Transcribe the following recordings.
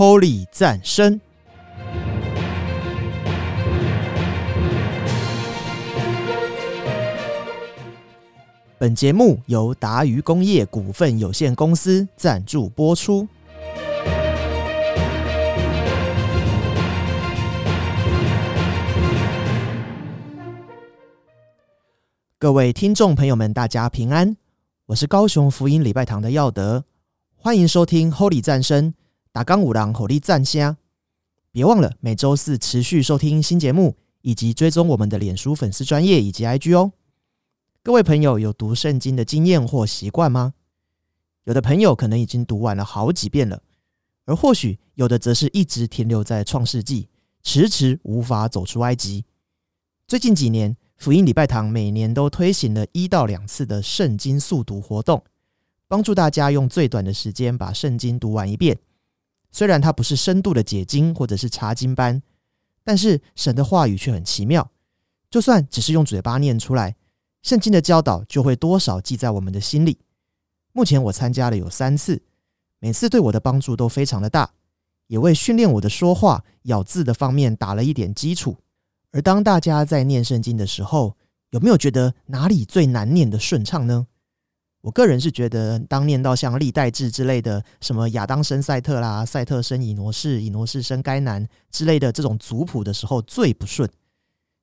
Holy 赞声。本节目由达渝工业股份有限公司赞助播出。各位听众朋友们，大家平安，我是高雄福音礼拜堂的耀德，欢迎收听 Holy 赞声，打钢五郎火力赞虾。别忘了每周四持续收听新节目，以及追踪我们的脸书粉丝专业以及 IG 哦。各位朋友有读圣经的经验或习惯吗？有的朋友可能已经读完了好几遍了，而或许有的则是一直停留在创世纪，迟迟无法走出埃及。最近几年。福音礼拜堂每年都推行了一到两次的圣经速读活动，帮助大家用最短的时间把圣经读完一遍。虽然它不是深度的解经或者是查经班，但是神的话语却很奇妙。就算只是用嘴巴念出来，圣经的教导就会多少记在我们的心里。目前我参加了有三次，每次对我的帮助都非常的大，也为训练我的说话咬字的方面打了一点基础。而当大家在念圣经的时候，有没有觉得哪里最难念的顺畅呢？我个人是觉得，当念到像历代志之类的，什么亚当生赛特啦，赛特生以挪士，以挪士生该男之类的这种族谱的时候最不顺。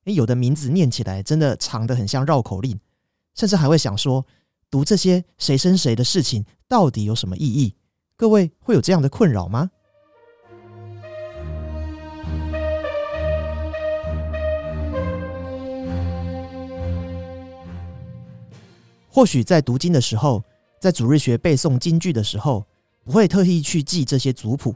诶，有的名字念起来真的长得很像绕口令，甚至还会想说，读这些谁生谁的事情到底有什么意义？各位会有这样的困扰吗？或许在读经的时候，在主日学背诵经句的时候，不会特意去记这些族谱，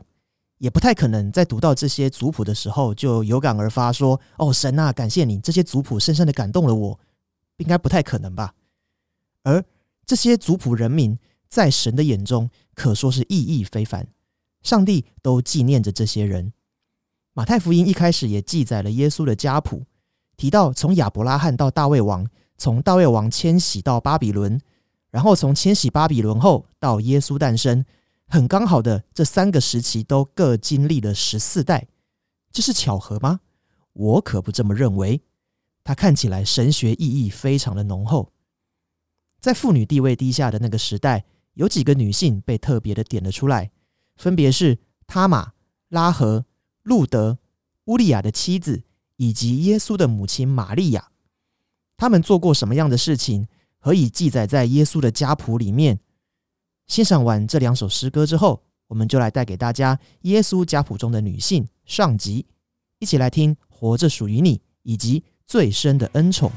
也不太可能在读到这些族谱的时候就有感而发说：“哦，神啊，感谢你，这些族谱深深的感动了我。”应该不太可能吧？而这些族谱人民在神的眼中可说是意义非凡，上帝都纪念着这些人。马太福音一开始也记载了耶稣的家谱，提到从亚伯拉罕到大卫王。从大卫王迁徙到巴比伦，然后从迁徙巴比伦后到耶稣诞生，很刚好的这三个时期都各经历了十四代，这是巧合吗？我可不这么认为。它看起来神学意义非常的浓厚。在妇女地位低下的那个时代，有几个女性被特别的点了出来，分别是他玛、拉合、路德、乌利亚的妻子，以及耶稣的母亲玛利亚。他们做过什么样的事情，可以记载在耶稣的家谱里面？欣赏完这两首诗歌之后，我们就来带给大家耶稣家谱中的女性上集，一起来听《活着属于你》以及最深的恩宠。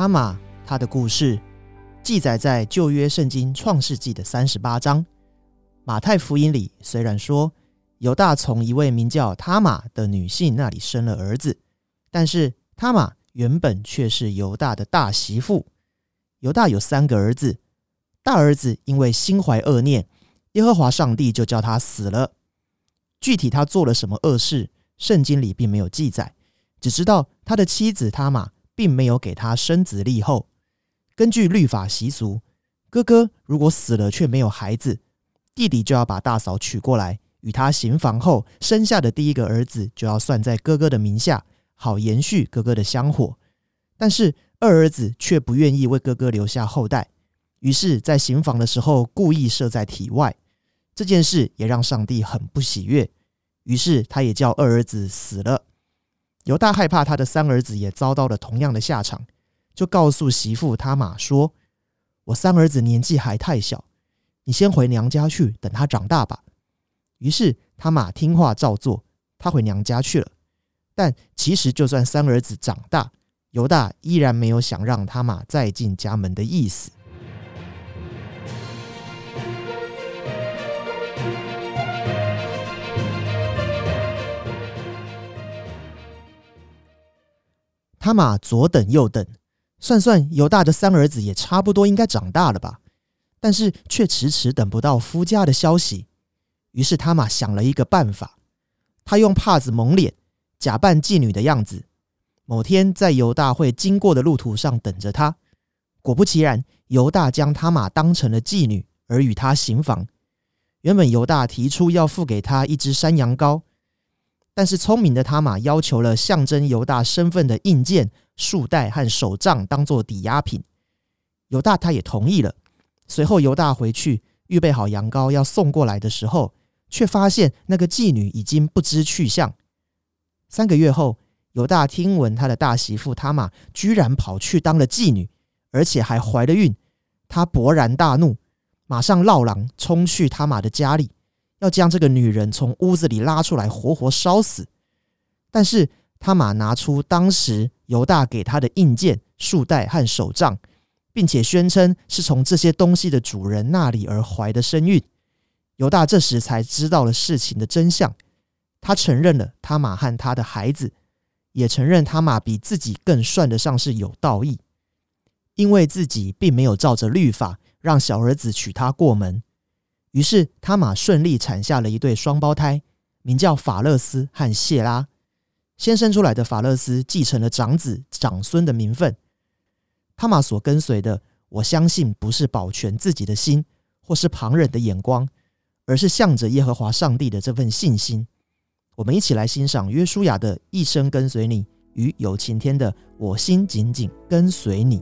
他玛他的故事记载在旧约圣经创世纪的三十八章。马太福音里虽然说犹大从一位名叫他玛的女性那里生了儿子，但是他玛原本却是犹大的大媳妇。犹大有三个儿子，大儿子因为心怀恶念，耶和华上帝就叫他死了。具体他做了什么恶事，圣经里并没有记载，只知道他的妻子他玛并没有给他生子立后。根据律法习俗，哥哥如果死了却没有孩子，弟弟就要把大嫂娶过来，与他行房后生下的第一个儿子就要算在哥哥的名下，好延续哥哥的香火。但是二儿子却不愿意为哥哥留下后代，于是，在行房的时候故意设在体外。这件事也让上帝很不喜悦，于是他也叫二儿子死了。犹大害怕他的三儿子也遭到了同样的下场，就告诉媳妇他玛说：“我三儿子年纪还太小，你先回娘家去，等他长大吧。”于是他玛听话照做，他回娘家去了。但其实，就算三儿子长大，犹大依然没有想让他玛再进家门的意思。他玛左等右等，算算犹大的三儿子也差不多应该长大了吧，但是却迟迟等不到夫家的消息。于是他玛想了一个办法，他用帕子蒙脸，假扮妓女的样子。某天在犹大会经过的路途上等着他。果不其然，犹大将他玛当成了妓女而与他行房。原本犹大提出要付给他一只山羊羔。但是聪明的他玛要求了象征犹大身份的印鉴、束带和手杖当做抵押品，犹大他也同意了。随后犹大回去预备好羊羔要送过来的时候，却发现那个妓女已经不知去向。三个月后，犹大听闻他的大媳妇他玛居然跑去当了妓女，而且还怀了孕，他勃然大怒，马上绕狼冲去他玛的家里。要将这个女人从屋子里拉出来，活活烧死。但是他玛拿出当时犹大给他的印件、束带和手杖，并且宣称是从这些东西的主人那里而怀的身孕。犹大这时才知道了事情的真相，他承认了他玛和他的孩子，也承认他玛比自己更算得上是有道义，因为自己并没有照着律法让小儿子娶她过门。于是，他玛顺利产下了一对双胞胎，名叫法勒斯和谢拉。先生出来的法勒斯继承了长子长孙的名分。他玛所跟随的，我相信不是保全自己的心，或是旁人的眼光，而是向着耶和华上帝的这份信心。我们一起来欣赏约书亚的一生跟随你，与有晴天的我心紧紧跟随你。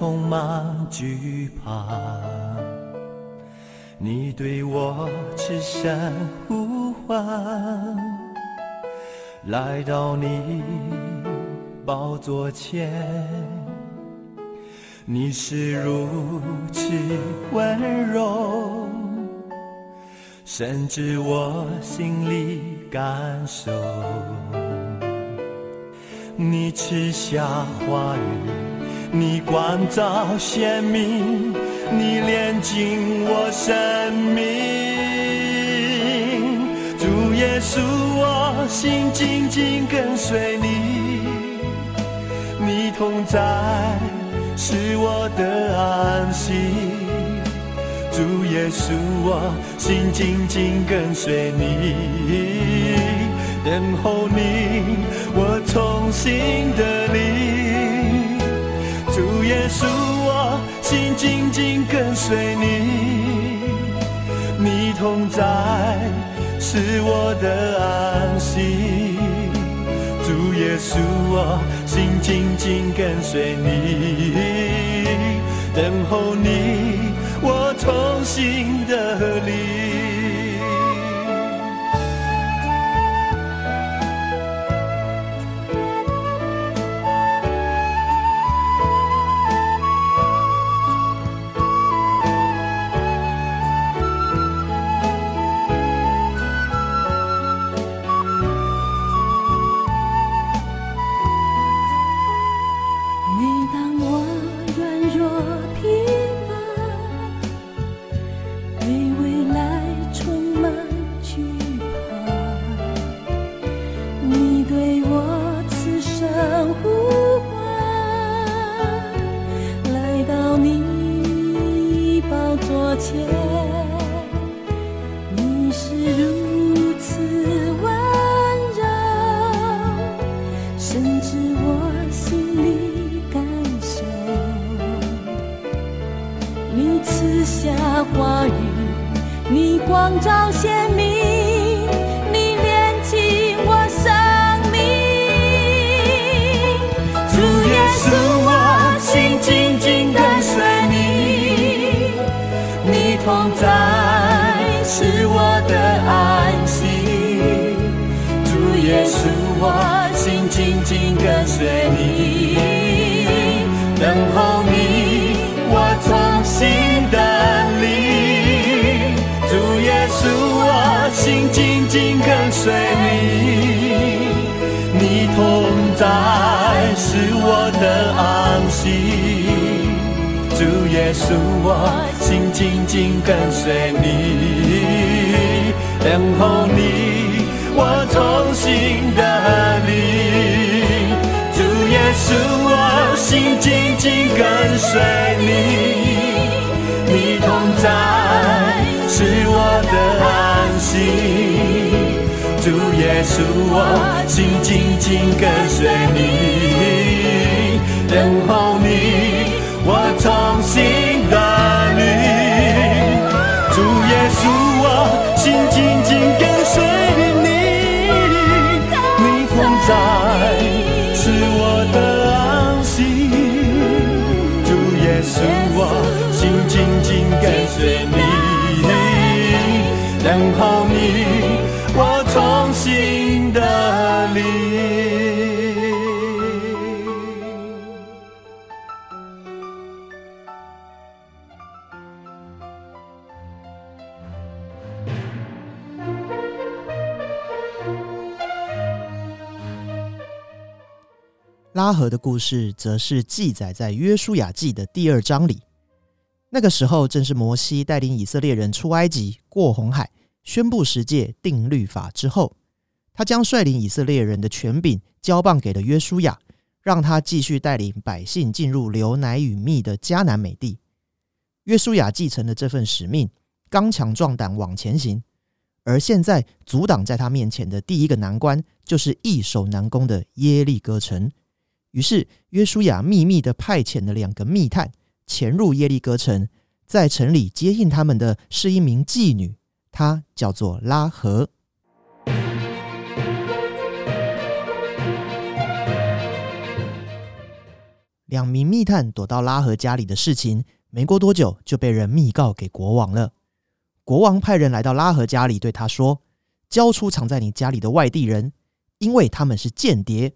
来充满惧怕，你对我痴声呼唤，来到你宝座前，你是如此温柔。甚至我心里感受，你吃下话语，你光照鲜明，你炼尽我生命。主耶稣，我心紧紧跟随你，你同在是我的安息。主耶稣，我心紧紧跟随你，等候你，我重新的你。主耶稣，我心紧紧跟随你，你同在是我的安息。主耶稣，我心紧紧跟随你，等候你。我重新的离。心紧紧跟随你，等候你，我重新的你。主耶稣，我心紧紧跟随你。你同在是我的安息，主耶稣，我心紧紧跟随你，等候你，我重新的你。耶稣，我心紧紧跟随你，你同在是我的安息。主耶稣，我心紧紧跟随你，等候拉合的故事则是记载在约书亚记的第二章里。那个时候正是摩西带领以色列人出埃及、过红海、宣布十诫、定律法之后，他将率领以色列人的权柄交棒给了约书亚，让他继续带领百姓进入流奶与蜜的迦南美地。约书亚继承了这份使命，刚强壮胆往前行。而现在阻挡在他面前的第一个难关，就是易守难攻的耶利哥城。于是约书亚秘密的派遣了两个密探潜入耶利哥城在城里接应他们的是一名妓女她叫做拉荷两名密探躲到拉荷家里的事情没过多久就被人密告给国王了。国王派人来到拉荷家里对他说交出藏在你家里的外地人因为他们是间谍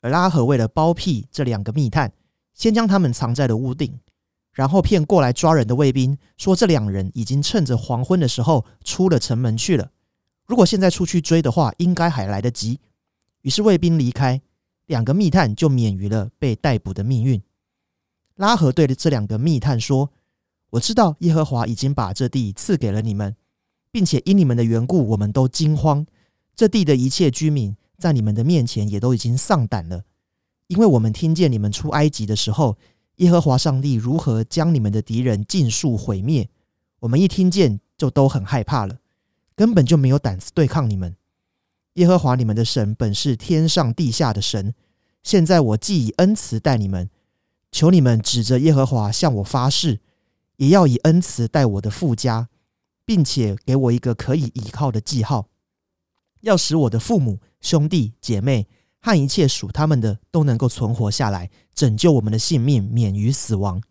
而拉合为了包庇这两个密探，先将他们藏在了屋顶，然后骗过来抓人的卫兵说这两人已经趁着黄昏的时候出了城门去了。如果现在出去追的话，应该还来得及。于是卫兵离开，两个密探就免于了被逮捕的命运。拉合对着这两个密探说：“我知道耶和华已经把这地赐给了你们，并且因你们的缘故，我们都惊慌。这地的一切居民在你们的面前也都已经丧胆了，因为我们听见你们出埃及的时候，耶和华上帝如何将你们的敌人尽数毁灭。我们一听见就都很害怕了，根本就没有胆子对抗你们。耶和华你们的神本是天上地下的神。现在我既以恩慈待你们，求你们指着耶和华向我发誓，也要以恩慈待我的父家，并且给我一个可以倚靠的记号，要使我的父母、兄弟姐妹和一切属他们的都能够存活下来，拯救我们的性命，免于死亡。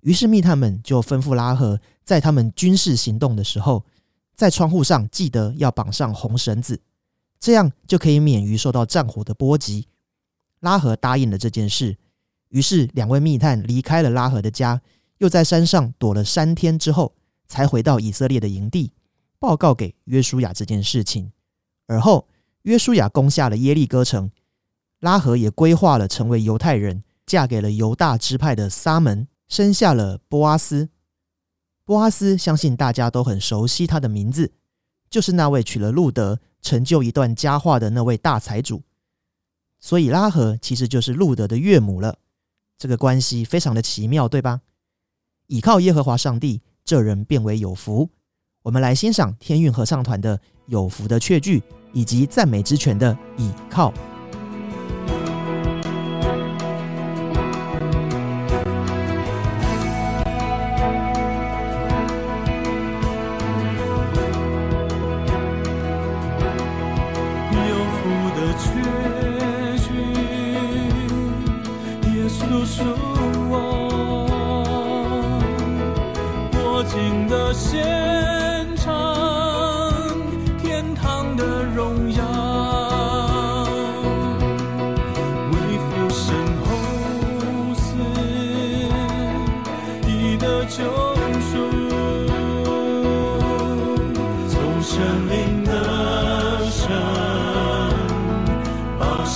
于是密探们就吩咐拉合，在他们军事行动的时候，在窗户上记得要绑上红绳子，这样就可以免于受到战火的波及。拉合答应了这件事，于是两位密探离开了拉合的家，又在山上躲了三天之后，才回到以色列的营地，报告给约书亚这件事情。而后，约书亚攻下了耶利哥城，拉合也规划了成为犹太人，嫁给了犹大支派的撒门，生下了波阿斯。波阿斯相信大家都很熟悉他的名字，就是那位娶了路德，成就一段佳话的那位大财主。所以拉合其实就是路德的岳母了，这个关系非常的奇妙，对吧？倚靠耶和华上帝，这人变为有福。我们来欣赏天韵合唱团的《有福的确据》，以及赞美之泉的《倚靠》。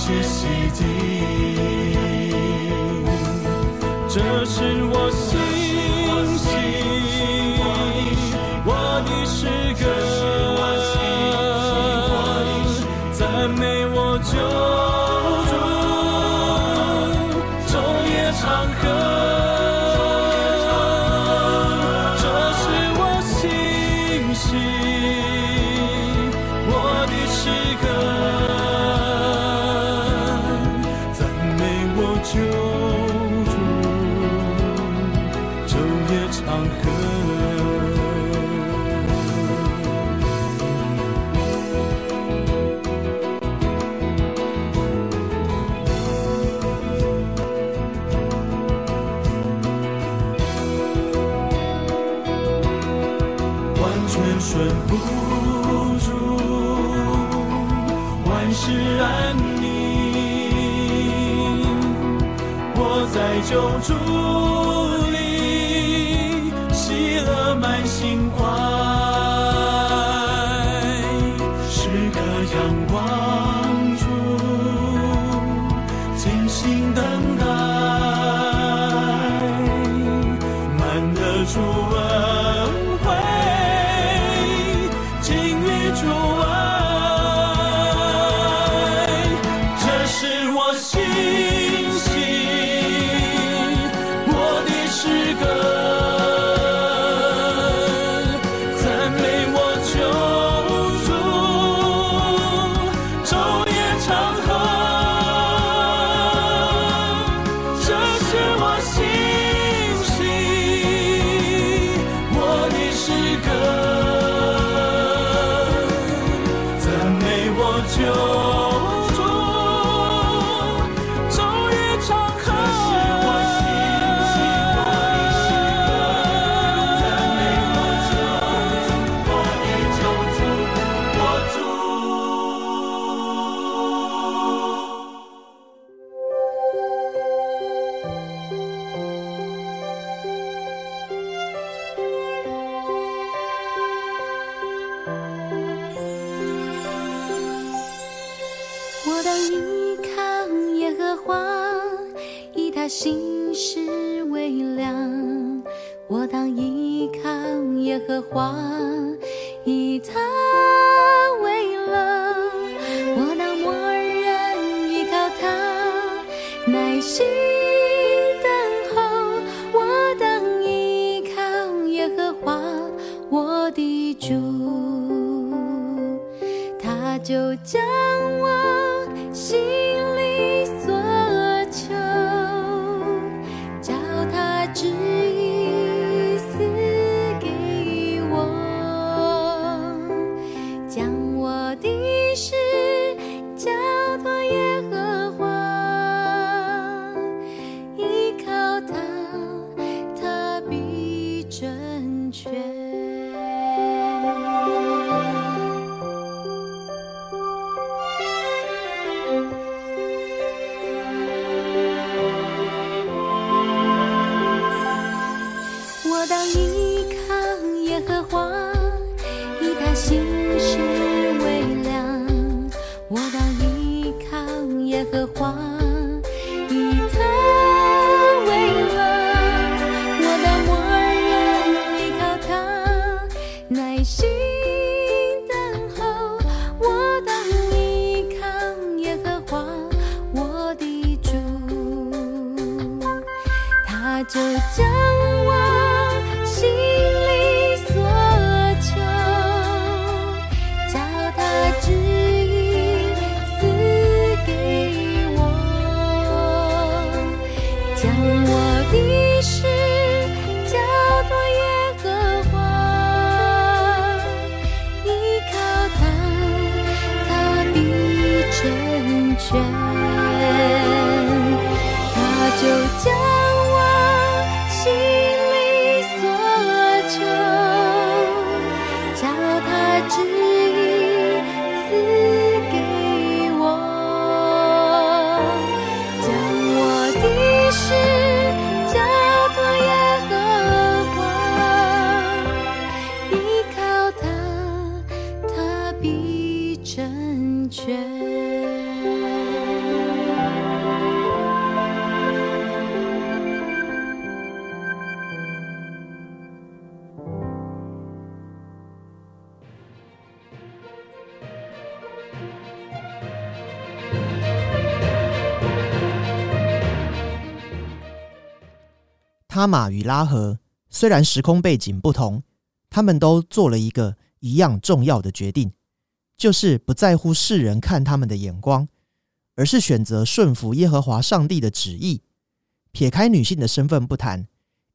宝血洗净，我当依靠耶和华，以他耐心等候。我当依靠耶和华，我的主。他就将他马与拉合虽然时空背景不同，他们都做了一个一样重要的决定，就是不在乎世人看他们的眼光，而是选择顺服耶和华上帝的旨意。撇开女性的身份不谈，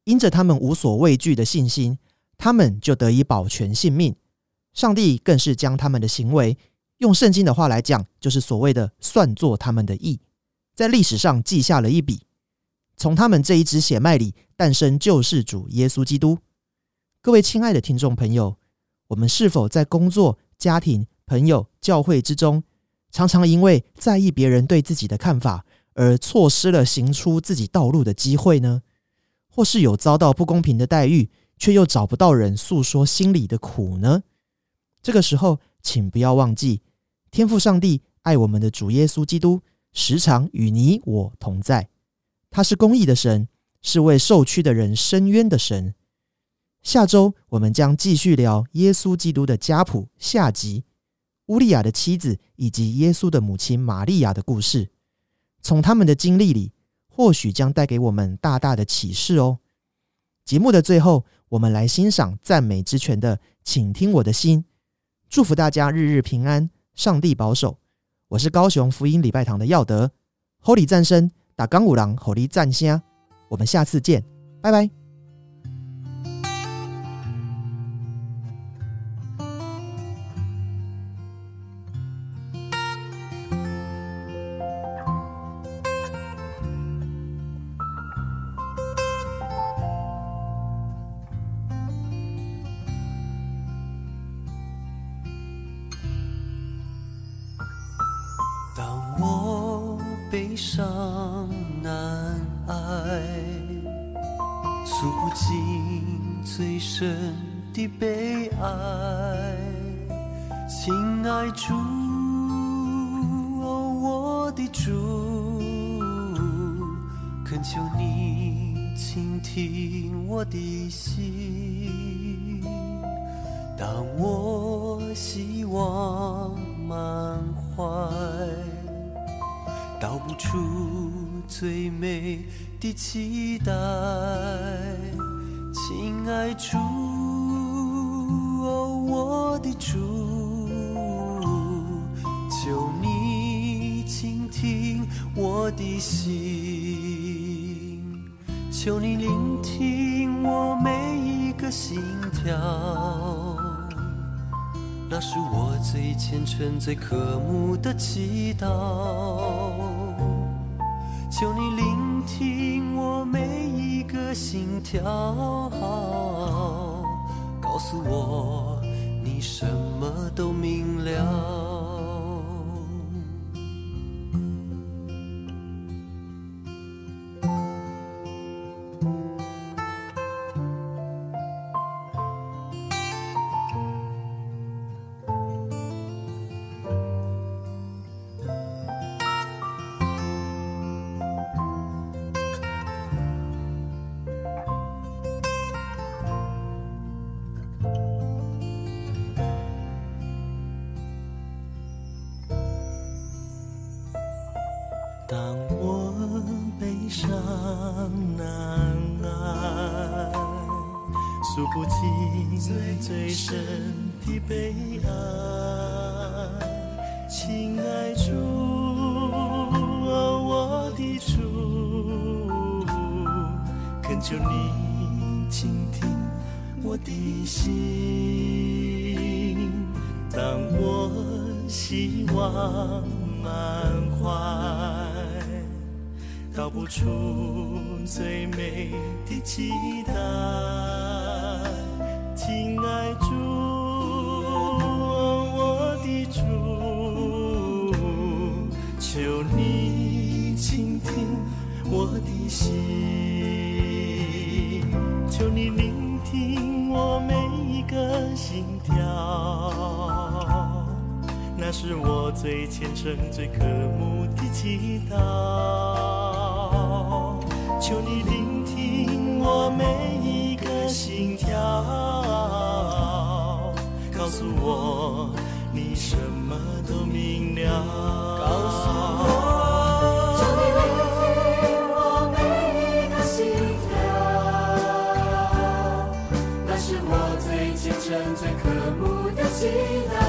因着他们无所畏惧的信心，他们就得以保全性命。上帝更是将他们的行为，用圣经的话来讲，就是所谓的算作他们的义，在历史上记下了一笔。从他们这一支血脉里诞生救世主耶稣基督。各位亲爱的听众朋友，我们是否在工作、家庭、朋友、教会之中，常常因为在意别人对自己的看法，而错失了行出自己道路的机会呢？或是有遭到不公平的待遇，却又找不到人诉说心里的苦呢？这个时候，请不要忘记，天父上帝爱我们的主耶稣基督，时常与你我同在。他是公义的神，是为受屈的人伸冤的神。下周我们将继续聊耶稣基督的家谱下集，乌利亚的妻子以及耶稣的母亲玛利亚的故事。从他们的经历里，或许将带给我们大大的启示哦。节目的最后，我们来欣赏赞美之泉的《请听我的心》，祝福大家日日平安，上帝保守。我是高雄福音礼拜堂的耀德，Holy 战声。打钢五郎火力赞声，我们下次见，拜拜。爱主，哦，我的主，求你倾听我的心，求你聆听我每一个心跳。那是我最虔诚、最渴慕的祈祷。求你聆个心跳，告诉我你什么都明了。尽最深的悲哀。亲爱主，哦我的主，恳求你倾听我的心。当我希望满怀，道不出最美的期待。主，我的主，求你倾听我的心，求你聆听我每一个心跳。那是我最虔诚、最渴慕的祈祷。求你聆听我每我你什么都明了。告诉我，求你聆听我每一个心跳，那是我最虔诚、最渴慕的祈祷。